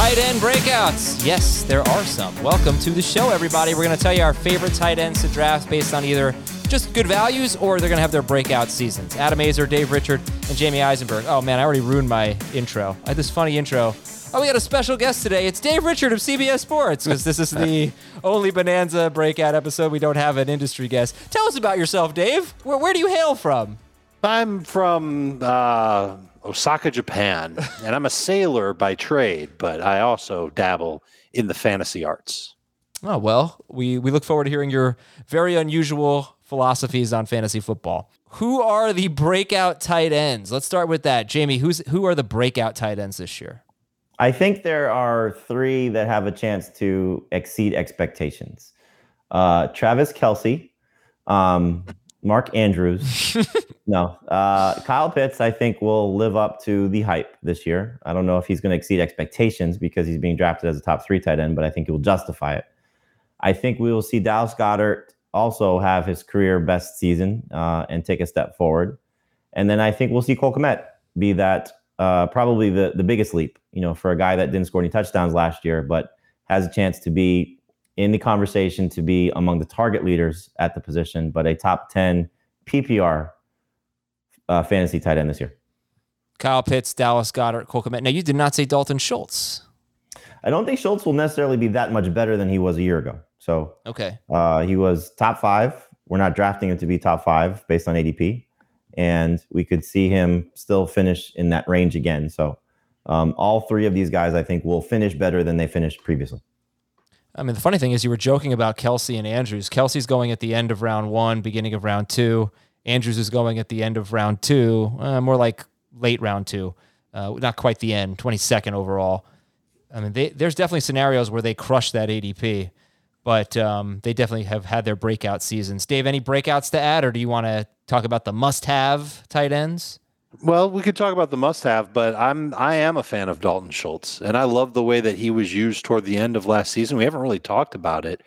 Tight end breakouts. Yes, there are some. Welcome to the show, everybody. We're going to tell you our favorite tight ends to draft based on either just good values or they're going to have their breakout seasons. Adam Aizer, Dave Richard, and Jamey Eisenberg. Oh, man, I already ruined my intro. I had this funny intro. Oh, we got a special guest today. It's Dave Richard of CBS Sports because this is the only Bonanza breakout episode we don't have an industry guest. Tell us about yourself, Dave. Where, where do you hail from? I'm from uh, Osaka, Japan, and I'm a sailor by trade, but I also dabble in the fantasy arts. Oh, well, we, we look forward to hearing your very unusual philosophies on fantasy football. Who are the breakout tight ends? Let's start with that. Jamey, who's who are the breakout tight ends this year? I think there are three that have a chance to exceed expectations. Uh, Travis Kelce, um, Mark Andrews. no, uh, Kyle Pitts. I think will live up to the hype this year. I don't know if he's going to exceed expectations because he's being drafted as a top three tight end, but I think he will justify it. I think we will see Dallas Goedert also have his career best season uh, and take a step forward. And then I think we'll see Cole Kmet be that uh, probably the the biggest leap. You know, for a guy that didn't score any touchdowns last year, but has a chance to be in the conversation to be among the target leaders at the position, but a top 10 PPR uh, fantasy tight end this year. Kyle Pitts, Dallas Goedert, Cole Kmet. Now, you did not say Dalton Schultz. I don't think Schultz will necessarily be that much better than he was a year ago. So, okay, uh, he was top five. We're not drafting him to be top five based on ADP, and we could see him still finish in that range again. So, um, all three of these guys, I think, will finish better than they finished previously. I mean, the funny thing is, you were joking about Kelce and Andrews. Kelce's going at the end of round one, beginning of round two. Andrews is going at the end of round two, uh, more like late round two, uh, not quite the end, 22nd overall. I mean, they, there's definitely scenarios where they crush that ADP, but um, they definitely have had their breakout seasons. Dave, any breakouts to add, or do you want to talk about the must-have tight ends? Well, we could talk about the must-have, but I'm I am a fan of Dalton Schultz, and I love the way that he was used toward the end of last season. We haven't really talked about it,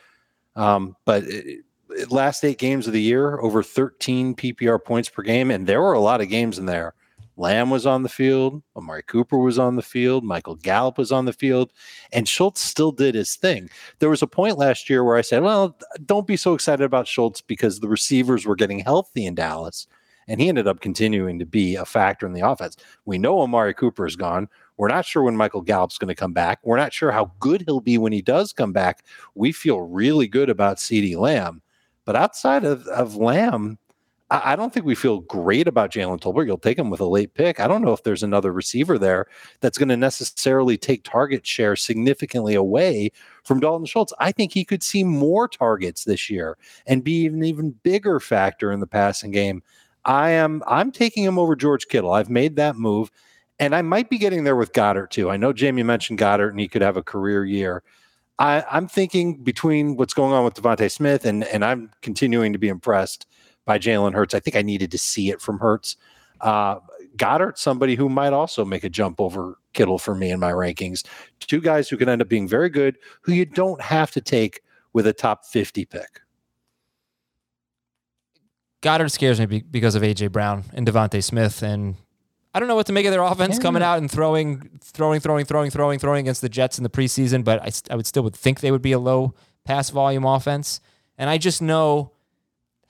um, but it, it, last eight games of the year, over 13 PPR points per game, and there were a lot of games in there. Lamb was on the field, Amari Cooper was on the field, Michael Gallup was on the field, and Schultz still did his thing. There was a point last year where I said, "Well, don't be so excited about Schultz because the receivers were getting healthy in Dallas." And he ended up continuing to be a factor in the offense. We know Amari Cooper is gone. We're not sure when Michael Gallup's going to come back. We're not sure how good he'll be when he does come back. We feel really good about CeeDee Lamb. But outside of, of Lamb, I, I don't think we feel great about Jalen Tolbert. You'll take him with a late pick. I don't know if there's another receiver there that's going to necessarily take target share significantly away from Dalton Schultz. I think he could see more targets this year and be an even bigger factor in the passing game. I am I'm taking him over George Kittle. I've made that move. And I might be getting there with Goedert too. I know Jamie mentioned Goedert, and he could have a career year. I, I'm thinking between what's going on with DeVonta Smith and and I'm continuing to be impressed by Jalen Hurts. I think I needed to see it from Hurts. Uh, Goedert, somebody who might also make a jump over Kittle for me in my rankings. Two guys who can end up being very good, who you don't have to take with a top 50 pick. Goedert scares me because of AJ Brown and DeVonta Smith, and I don't know what to make of their offense coming out and throwing, throwing, throwing, throwing, throwing, throwing against the Jets in the preseason. But I, I would still would think they would be a low pass volume offense, and I just know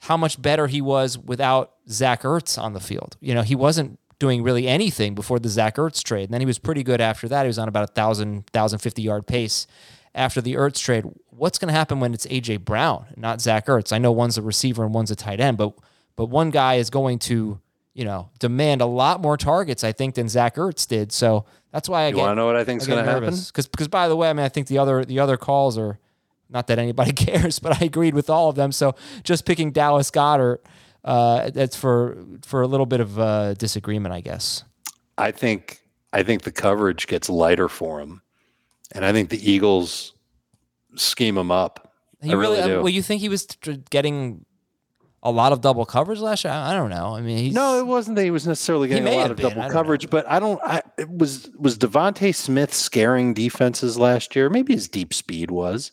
how much better he was without Zach Ertz on the field. You know, he wasn't doing really anything before the Zach Ertz trade. And then he was pretty good after that. He was on about a thousand, thousand fifty yard pace after the Ertz trade. What's going to happen when it's AJ Brown, not Zach Ertz? I know one's a receiver and one's a tight end, but but one guy is going to you know demand a lot more targets, I think, than Zach Ertz did. So that's why I you want to know what I think is going to happen. Because because by the way, I mean I think the other the other calls are not that anybody cares, but I agreed with all of them. So just picking Dallas Goedert. Uh, that's for for a little bit of uh, disagreement, I guess. I think I think the coverage gets lighter for him, and I think the Eagles scheme him up. He I really, really do. Well, you think he was getting a lot of double coverage last year? I, don't know. I mean, no, it wasn't that he was necessarily getting a lot of been. double coverage, know. but I don't. I, it was was DeVonta Smith scaring defenses last year? Maybe his deep speed was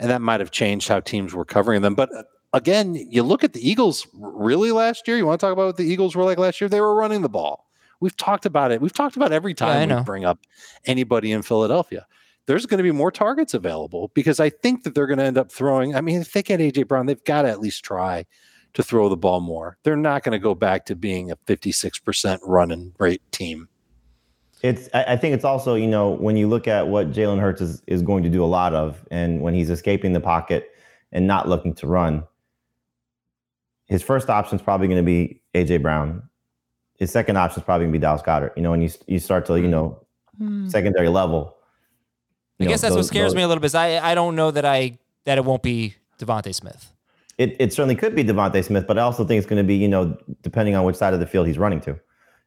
and that might have changed how teams were covering them. But uh, again, you look at the Eagles really last year. You want to talk about what the Eagles were like last year? They were running the ball. We've talked about it. We've talked about every time yeah, we bring up anybody in Philadelphia. There's going to be more targets available because I think that they're going to end up throwing. I mean, if they get AJ Brown, they've got to at least try to throw the ball more. They're not going to go back to being a 56% running rate team. It's. I think it's also you know when you look at what Jalen Hurts is is going to do a lot of, and when he's escaping the pocket and not looking to run, his first option is probably going to be AJ Brown. His second option is probably going to be Dallas Goedert. You know, when you you start to you know mm. secondary level. I guess know, that's those, what scares those, me a little bit. I I don't know that I that it won't be DeVonta Smith. It it certainly could be DeVonta Smith, but I also think it's going to be you know depending on which side of the field he's running to.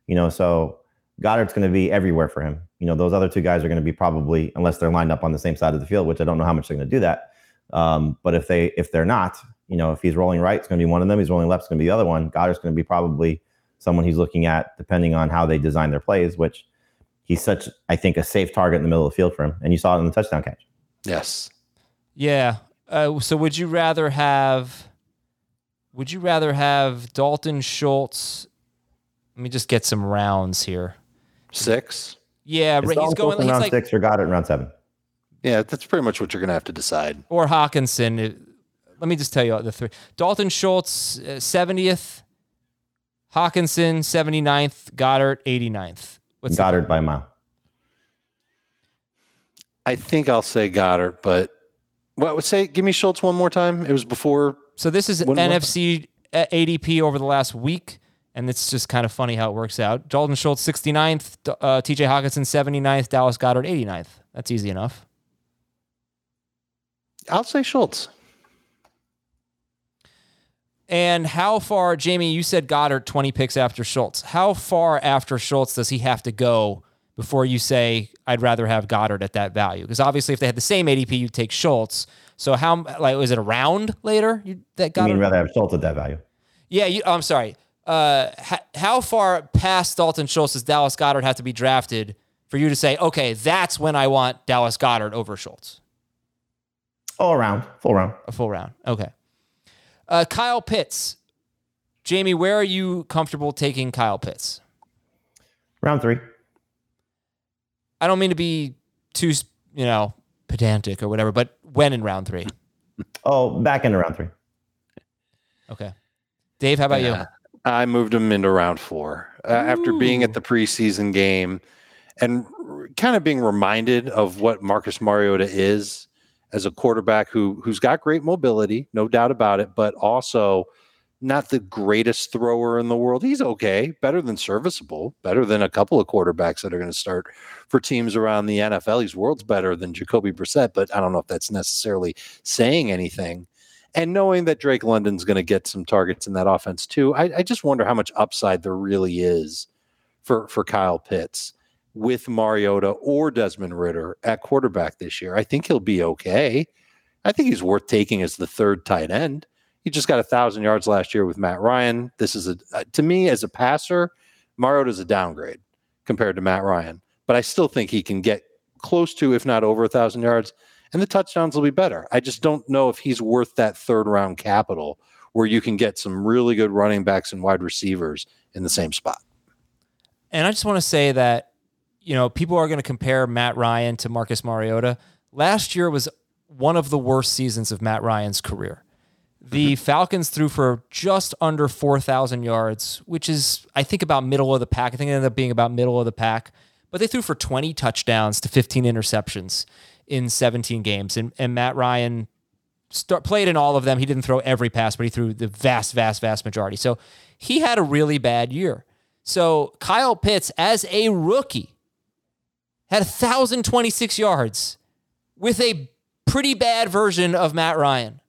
You know, so Goedert's going to be everywhere for him. You know, those other two guys are going to be probably, unless they're lined up on the same side of the field, which I don't know how much they're going to do that. Um, but if they if they're not, you know, if he's rolling right, it's going to be one of them. He's rolling left, it's going to be the other one. Goedert's going to be probably someone he's looking at, depending on how they design their plays. Which he's such, I think, a safe target in the middle of the field for him. And you saw it in the touchdown catch. Yes. Yeah. Uh, so would you rather have? Would you rather have Dalton Schultz? Let me just get some rounds here six. Yeah, it's he's going. He's round like, six or got it in round seven. Yeah, that's pretty much what you're going to have to decide. Or Hockenson. Let me just tell you the three. Dalton Schultz, 70th. Uh, Hockenson, 79th. Goedert, 89th. What's Goedert by a mile. I think I'll say Goedert, but what would say? Give me Schultz one more time. It was before. So this is NFFC ADP over the last week and it's just kind of funny how it works out. Dalton Schultz 69th, uh, TJ Hockenson 79th, Dallas Goedert 89th. That's easy enough. I'll say Schultz. And how far, Jamey, you said Goedert 20 picks after Schultz. How far after Schultz does he have to go before you say, I'd rather have Goedert at that value? Because obviously, if they had the same ADP, you'd take Schultz. So how, like, was it a round later you, that Goedert? You mean rather have Schultz at that value? Yeah, you, I'm sorry uh, how far past Dalton Schultz does Dallas Goedert have to be drafted for you to say, okay, that's when I want Dallas Goedert over Schultz? All around, full round. A full round. Okay. Uh, Kyle Pitts. Jamey, where are you comfortable taking Kyle Pitts? Round three. I don't mean to be too, you know, pedantic or whatever, but when in round three? Oh, back into round three. Okay. Dave, how about yeah. you? I moved him into round four uh, after being at the preseason game and kind of being reminded of what Marcus Mariota is as a quarterback who who's got great mobility, no doubt about it, but also not the greatest thrower in the world. He's okay, better than serviceable, better than a couple of quarterbacks that are going to start for teams around the NFL. He's worlds better than Jacoby Brissett, but I don't know if that's necessarily saying anything. And knowing that Drake London's going to get some targets in that offense too, I, I just wonder how much upside there really is for for Kyle Pitts with Mariota or Desmond Ridder at quarterback this year. I think he'll be okay. I think he's worth taking as the third tight end. He just got a thousand yards last year with Matt Ryan. This is a uh, to me as a passer, Mariota's a downgrade compared to Matt Ryan, but I still think he can get close to, if not over a thousand yards, and the touchdowns will be better. I just don't know if he's worth that third round capital where you can get some really good running backs and wide receivers in the same spot. And I just want to say that, you know, people are going to compare Matt Ryan to Marcus Mariota. Last year was one of the worst seasons of Matt Ryan's career. The mm-hmm. Falcons threw for just under 4,000 yards, which is, I think, about middle of the pack. I think it ended up being about middle of the pack. But they threw for 20 touchdowns to 15 interceptions in 17 games. And, and Matt Ryan start, played in all of them. He didn't throw every pass, but he threw the vast, vast, vast majority. So he had a really bad year. So Kyle Pitts, as a rookie, had 1,026 yards with a pretty bad version of Matt Ryan.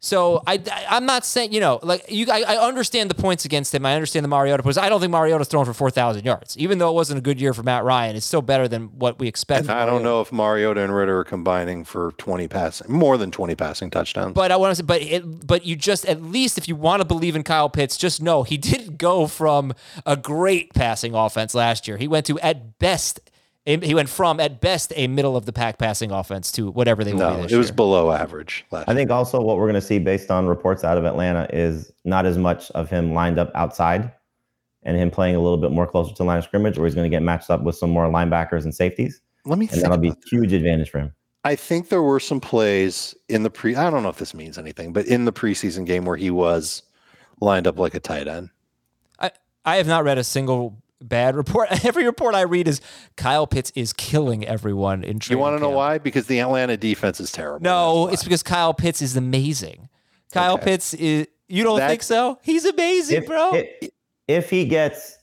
So I, I am not saying you know like you I, I, understand the points against him. I understand the Mariota points. I don't think Mariota's thrown for four thousand yards, even though it wasn't a good year for Matt Ryan. It's still better than what we expected. I don't know if Mariota and Ridder are combining for twenty passing, more than twenty passing touchdowns. But I want to say, but it, but you just at least if you want to believe in Kyle Pitts, just know he didn't go from a great passing offense last year. He went to at best he went from at best a middle of the pack passing offense to whatever they no, it was year. below average. I think also what we're going to see based on reports out of Atlanta is not as much of him lined up outside and him playing a little bit more closer to line of scrimmage, where he's going to get matched up with some more linebackers and safeties. Let me. And that'll be a huge advantage for him. I think there were some plays in the pre. I don't know if this means anything, but in the preseason game where he was lined up like a tight end. I I have not read a single bad report. Every report I read is Kyle Pitts is killing everyone in training. You want to know why? Because the Atlanta defense is terrible. No, it's because Kyle Pitts is amazing. Kyle okay. Pitts is. You don't think so? He's amazing, if, bro. If, if he gets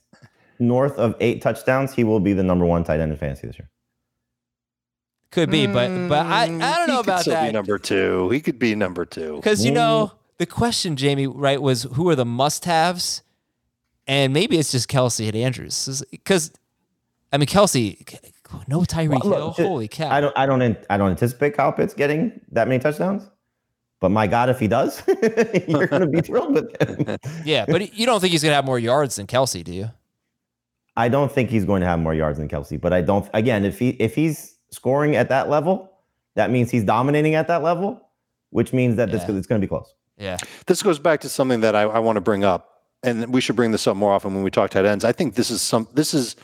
north of eight touchdowns, he will be the number one tight end in fantasy this year. Could be, but but I, I hmm, don't know he about could that. Be number two. He could be number two. Because you know the question, Jamey, right, was who are the must-haves and maybe it's just Kelce and Andrews because I mean Kelce, no Tyreek well, Hill. Holy cow! I don't, I don't, I don't anticipate Kyle Pitts getting that many touchdowns. But my God, if he does, you're going to be thrilled with him. yeah, but you don't think he's going to have more yards than Kelce, do you? I don't think he's going to have more yards than Kelce. But I don't. Again, if he if he's scoring at that level, that means he's dominating at that level, which means that yeah. this it's going to be close. Yeah. This goes back to something that I, I want to bring up and we should bring this up more often when we talk tight ends. I think this is some this is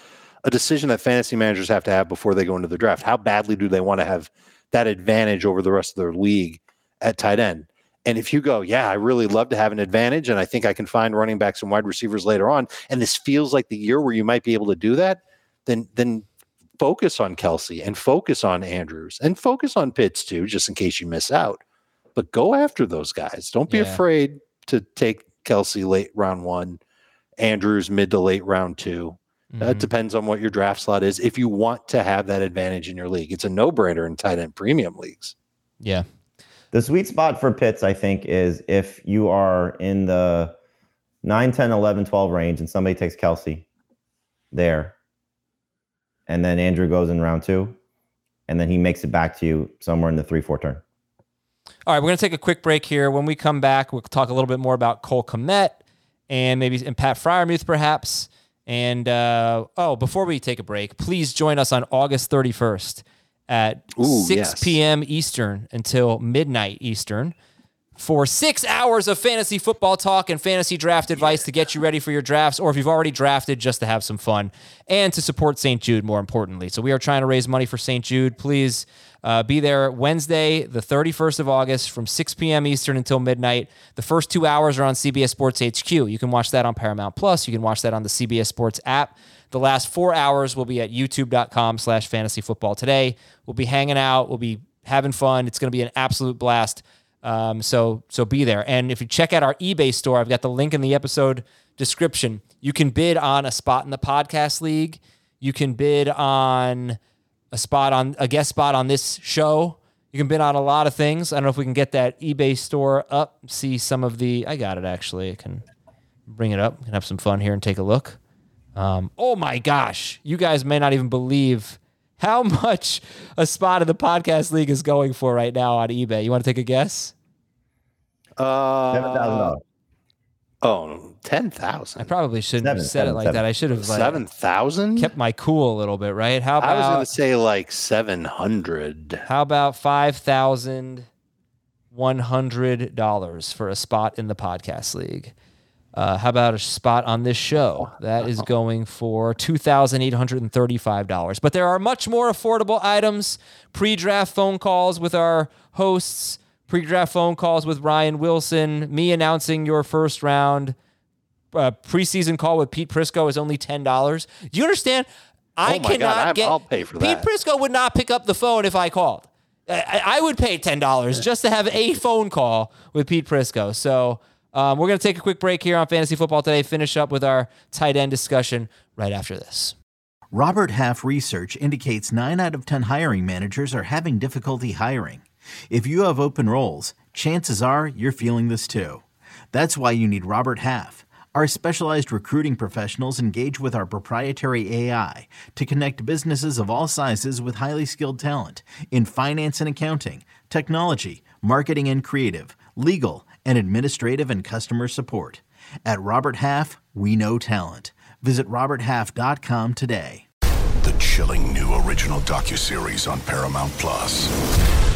a decision that fantasy managers have to have before they go into the draft. How badly do they want to have that advantage over the rest of their league at tight end? And if you go, yeah, I really love to have an advantage, and I think I can find running backs and wide receivers later on, and this feels like the year where you might be able to do that, then then focus on Kelce and focus on Andrews and focus on Pitts too, just in case you miss out. But go after those guys. Don't be yeah. afraid to take Kelce late round one, Andrews mid to late round 2 mm-hmm. That depends on what your draft slot is. If you want to have that advantage in your league, it's a no brainer in tight end premium leagues. Yeah. The sweet spot for Pitts, I think, is if you are in the 9, 10, 11, 12 range and somebody takes Kelce there, and then Andrew goes in round two, and then he makes it back to you somewhere in the 3 4 turn. All right, we're going to take a quick break here. When we come back, we'll talk a little bit more about Cole Kmet and maybe and Pat Freiermuth, perhaps. And uh, oh, before we take a break, please join us on August 31st at Ooh, 6 yes. p.m. Eastern until midnight Eastern for six hours of fantasy football talk and fantasy draft advice to get you ready for your drafts, or if you've already drafted, just to have some fun and to support St. Jude, more importantly. So, we are trying to raise money for St. Jude. Please uh, be there Wednesday, the 31st of August from 6 p.m. Eastern until midnight. The first two hours are on CBS Sports HQ. You can watch that on Paramount Plus. You can watch that on the CBS Sports app. The last four hours will be at youtube.com slash fantasy football today. We'll be hanging out. We'll be having fun. It's going to be an absolute blast. Um, so so be there. And if you check out our eBay store, I've got the link in the episode description. You can bid on a spot in the podcast league. You can bid on a spot on a guest spot on this show. You can bid on a lot of things. I don't know if we can get that eBay store up. See some of the. I got it actually. I can bring it up. Can have some fun here and take a look. Um, oh my gosh, you guys may not even believe how much a spot in the podcast league is going for right now on eBay. You want to take a guess? Uh, Seven thousand dollars. oh, ten I probably shouldn't have Seven, said it like seven. that. I should have like Seven thousand. kept my cool a little bit, right? How about I was going to say like seven hundred. how about five thousand one hundred dollars for a spot in the podcast league? Uh, how about a spot on this show? That is going for two thousand eight hundred and thirty-five dollars. But there are much more affordable items. Pre-draft phone calls with our hosts. Pre-draft phone calls with Ryan Wilson. Me announcing your first round. Uh, preseason call with Pete Prisco is only ten dollars. Do you understand? I Oh my God, cannot I'm- get. I'll pay for Pete that. Prisco would not pick up the phone if I called. I, I- I would pay ten dollars just to have a phone call with Pete Prisco. So um, we're gonna take a quick break here on Fantasy Football today. Finish up with our tight end discussion right after this. Robert Half research indicates 9 out of 10 hiring managers are having difficulty hiring. If you have open roles, chances are you're feeling this too. That's why you need Robert Half. Our specialized recruiting professionals engage with our proprietary AI to connect businesses of all sizes with highly skilled talent in finance and accounting, technology, marketing and creative, legal, and administrative and customer support. At Robert Half, we know talent. Visit RobertHalf.com today. The chilling new original docuseries on Paramount Plus.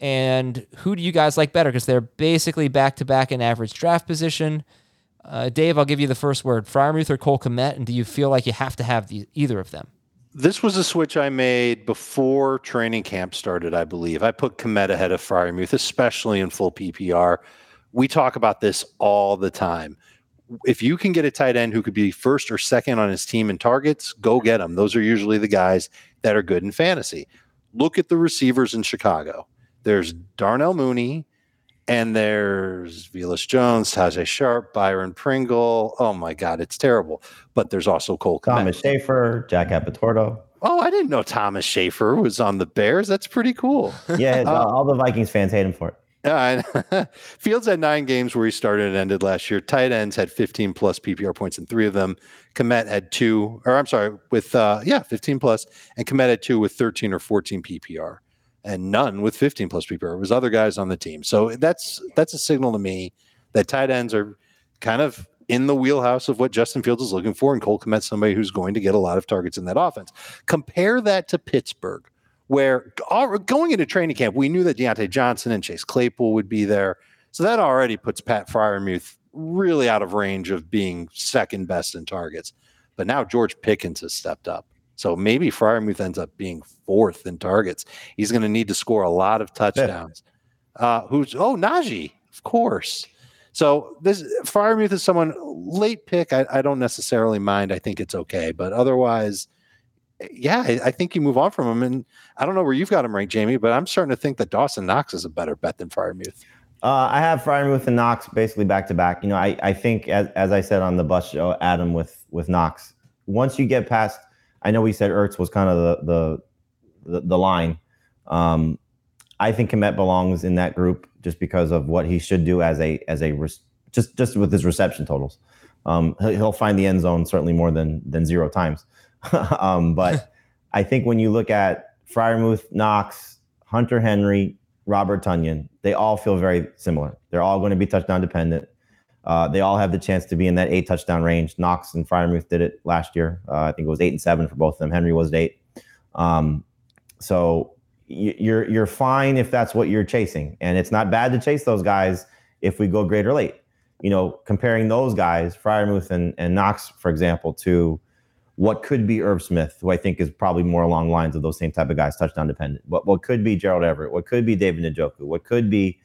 And who do you guys like better? Because they're basically back to back in average draft position. Uh, Dave, I'll give you the first word: Freiermuth or Cole Kmet. And do you feel like you have to have the, either of them? This was a switch I made before training camp started, I believe. I put Kmet ahead of Freiermuth, especially in full PPR. We talk about this all the time. If you can get a tight end who could be first or second on his team in targets, go get him. Those are usually the guys that are good in fantasy. Look at the receivers in Chicago. There's Darnell Mooney, and there's Velus Jones, Tajae Sharpe, Byron Pringle. Oh my God, it's terrible. But there's also Cole Kmet. Thomas Schaefer, Jack Apatordo. Oh, I didn't know Thomas Schaefer was on the Bears. That's pretty cool. Yeah, all the Vikings fans hate him for it. Yeah, Fields had nine games where he started and ended last year. Tight ends had 15 plus PPR points in three of them. Kmet had two, or I'm sorry, with uh, yeah, 15 plus, and Kmet had two with 13 or 14 PPR, and none with 15 plus PPR. It was other guys on the team. So that's that's a signal to me that tight ends are kind of in the wheelhouse of what Justin Fields is looking for, and Cole Kmet's somebody who's going to get a lot of targets in that offense. Compare that to Pittsburgh where going into training camp, we knew that Diontae Johnson and Chase Claypool would be there. So that already puts Pat Freiermuth really out of range of being second best in targets. But now George Pickens has stepped up. So maybe Freiermuth ends up being fourth in targets. He's going to need to score a lot of touchdowns. Uh, who's, oh, Najee, of course. So this Freiermuth is someone late pick. I, I don't necessarily mind. I think it's okay. But otherwise, yeah, I, I think you move on from him. And I don't know where you've got him ranked, Jamey, but I'm starting to think that Dawson Knox is a better bet than Freiermuth. Uh, I have Freiermuth and Knox basically back to back. You know, I, I think as, as I said on the bus show, Adam with with Knox, once you get past, I know we said Ertz was kind of the the the, the line. Um, I think Kmet belongs in that group just because of what he should do as a as a just just with his reception totals. Um, he'll, he'll find the end zone certainly more than than zero times. um, but I think when you look at Freiermuth, Knox, Hunter Henry, Robert Tonyan, they all feel very similar. They're all going to be touchdown dependent. Uh, they all have the chance to be in that eight touchdown range. Knox and Freiermuth did it last year. Uh, I think it was eight and seven for both of them. Henry was eight. Um, so you're you're fine if that's what you're chasing, and it's not bad to chase those guys if we go great or late. You know, comparing those guys, Freiermuth and, and Knox, for example, to what could be Herb Smith, who I think is probably more along lines of those same type of guys, touchdown dependent. What what could be Gerald Everett? What could be David Njoku? What could be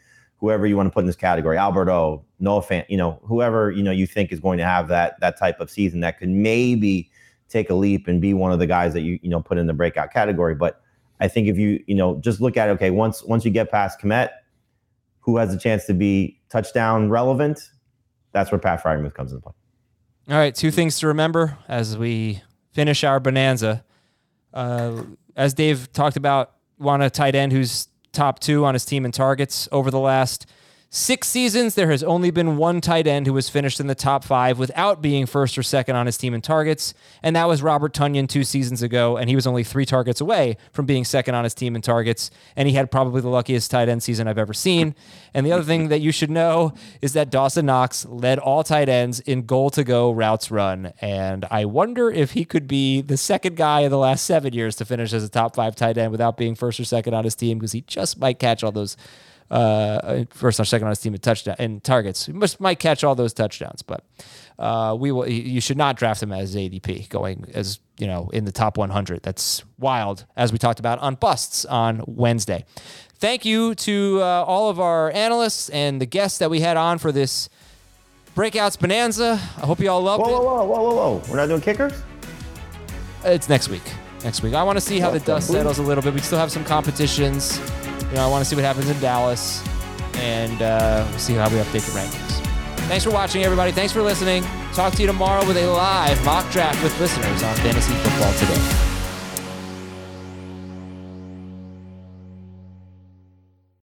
whoever you want to put in this category, Alberto, Noah Fant, you know, whoever you know you think is going to have that that type of season that could maybe take a leap and be one of the guys that you you know put in the breakout category. But I think if you you know just look at okay, once once you get past Kmet, who has a chance to be touchdown relevant, that's where Pat Freiermuth comes into play. All right, two things to remember as we finish our bonanza. Uh, as Dave talked about, want a tight end who's top two on his team in targets over the last Six seasons, there has only been one tight end who has finished in the top five without being first or second on his team in targets, and that was Robert Tonyan two seasons ago, and he was only three targets away from being second on his team in targets, and he had probably the luckiest tight end season I've ever seen. And the other thing that you should know is that Dawson Knox led all tight ends in goal to go routes run, and I wonder if he could be the second guy in the last seven years to finish as a top five tight end without being first or second on his team because he just might catch all those uh, first or second on his team in touchdown and targets. He must might catch all those touchdowns, but uh, we will. You should not draft him as ADP going as you know in the top 100. That's wild, as we talked about on busts on Wednesday. Thank you to uh, all of our analysts and the guests that we had on for this breakouts bonanza. I hope you all loved whoa, it. Whoa, whoa, whoa, whoa, whoa! We're not doing kickers. It's next week. Next week. I want to see how the dust settles a little bit. We still have some competitions. You know, I want to see what happens in Dallas, and uh, we'll see how we update the rankings. Thanks for watching, everybody. Thanks for listening. Talk to you tomorrow with a live mock draft with listeners on Fantasy Football Today.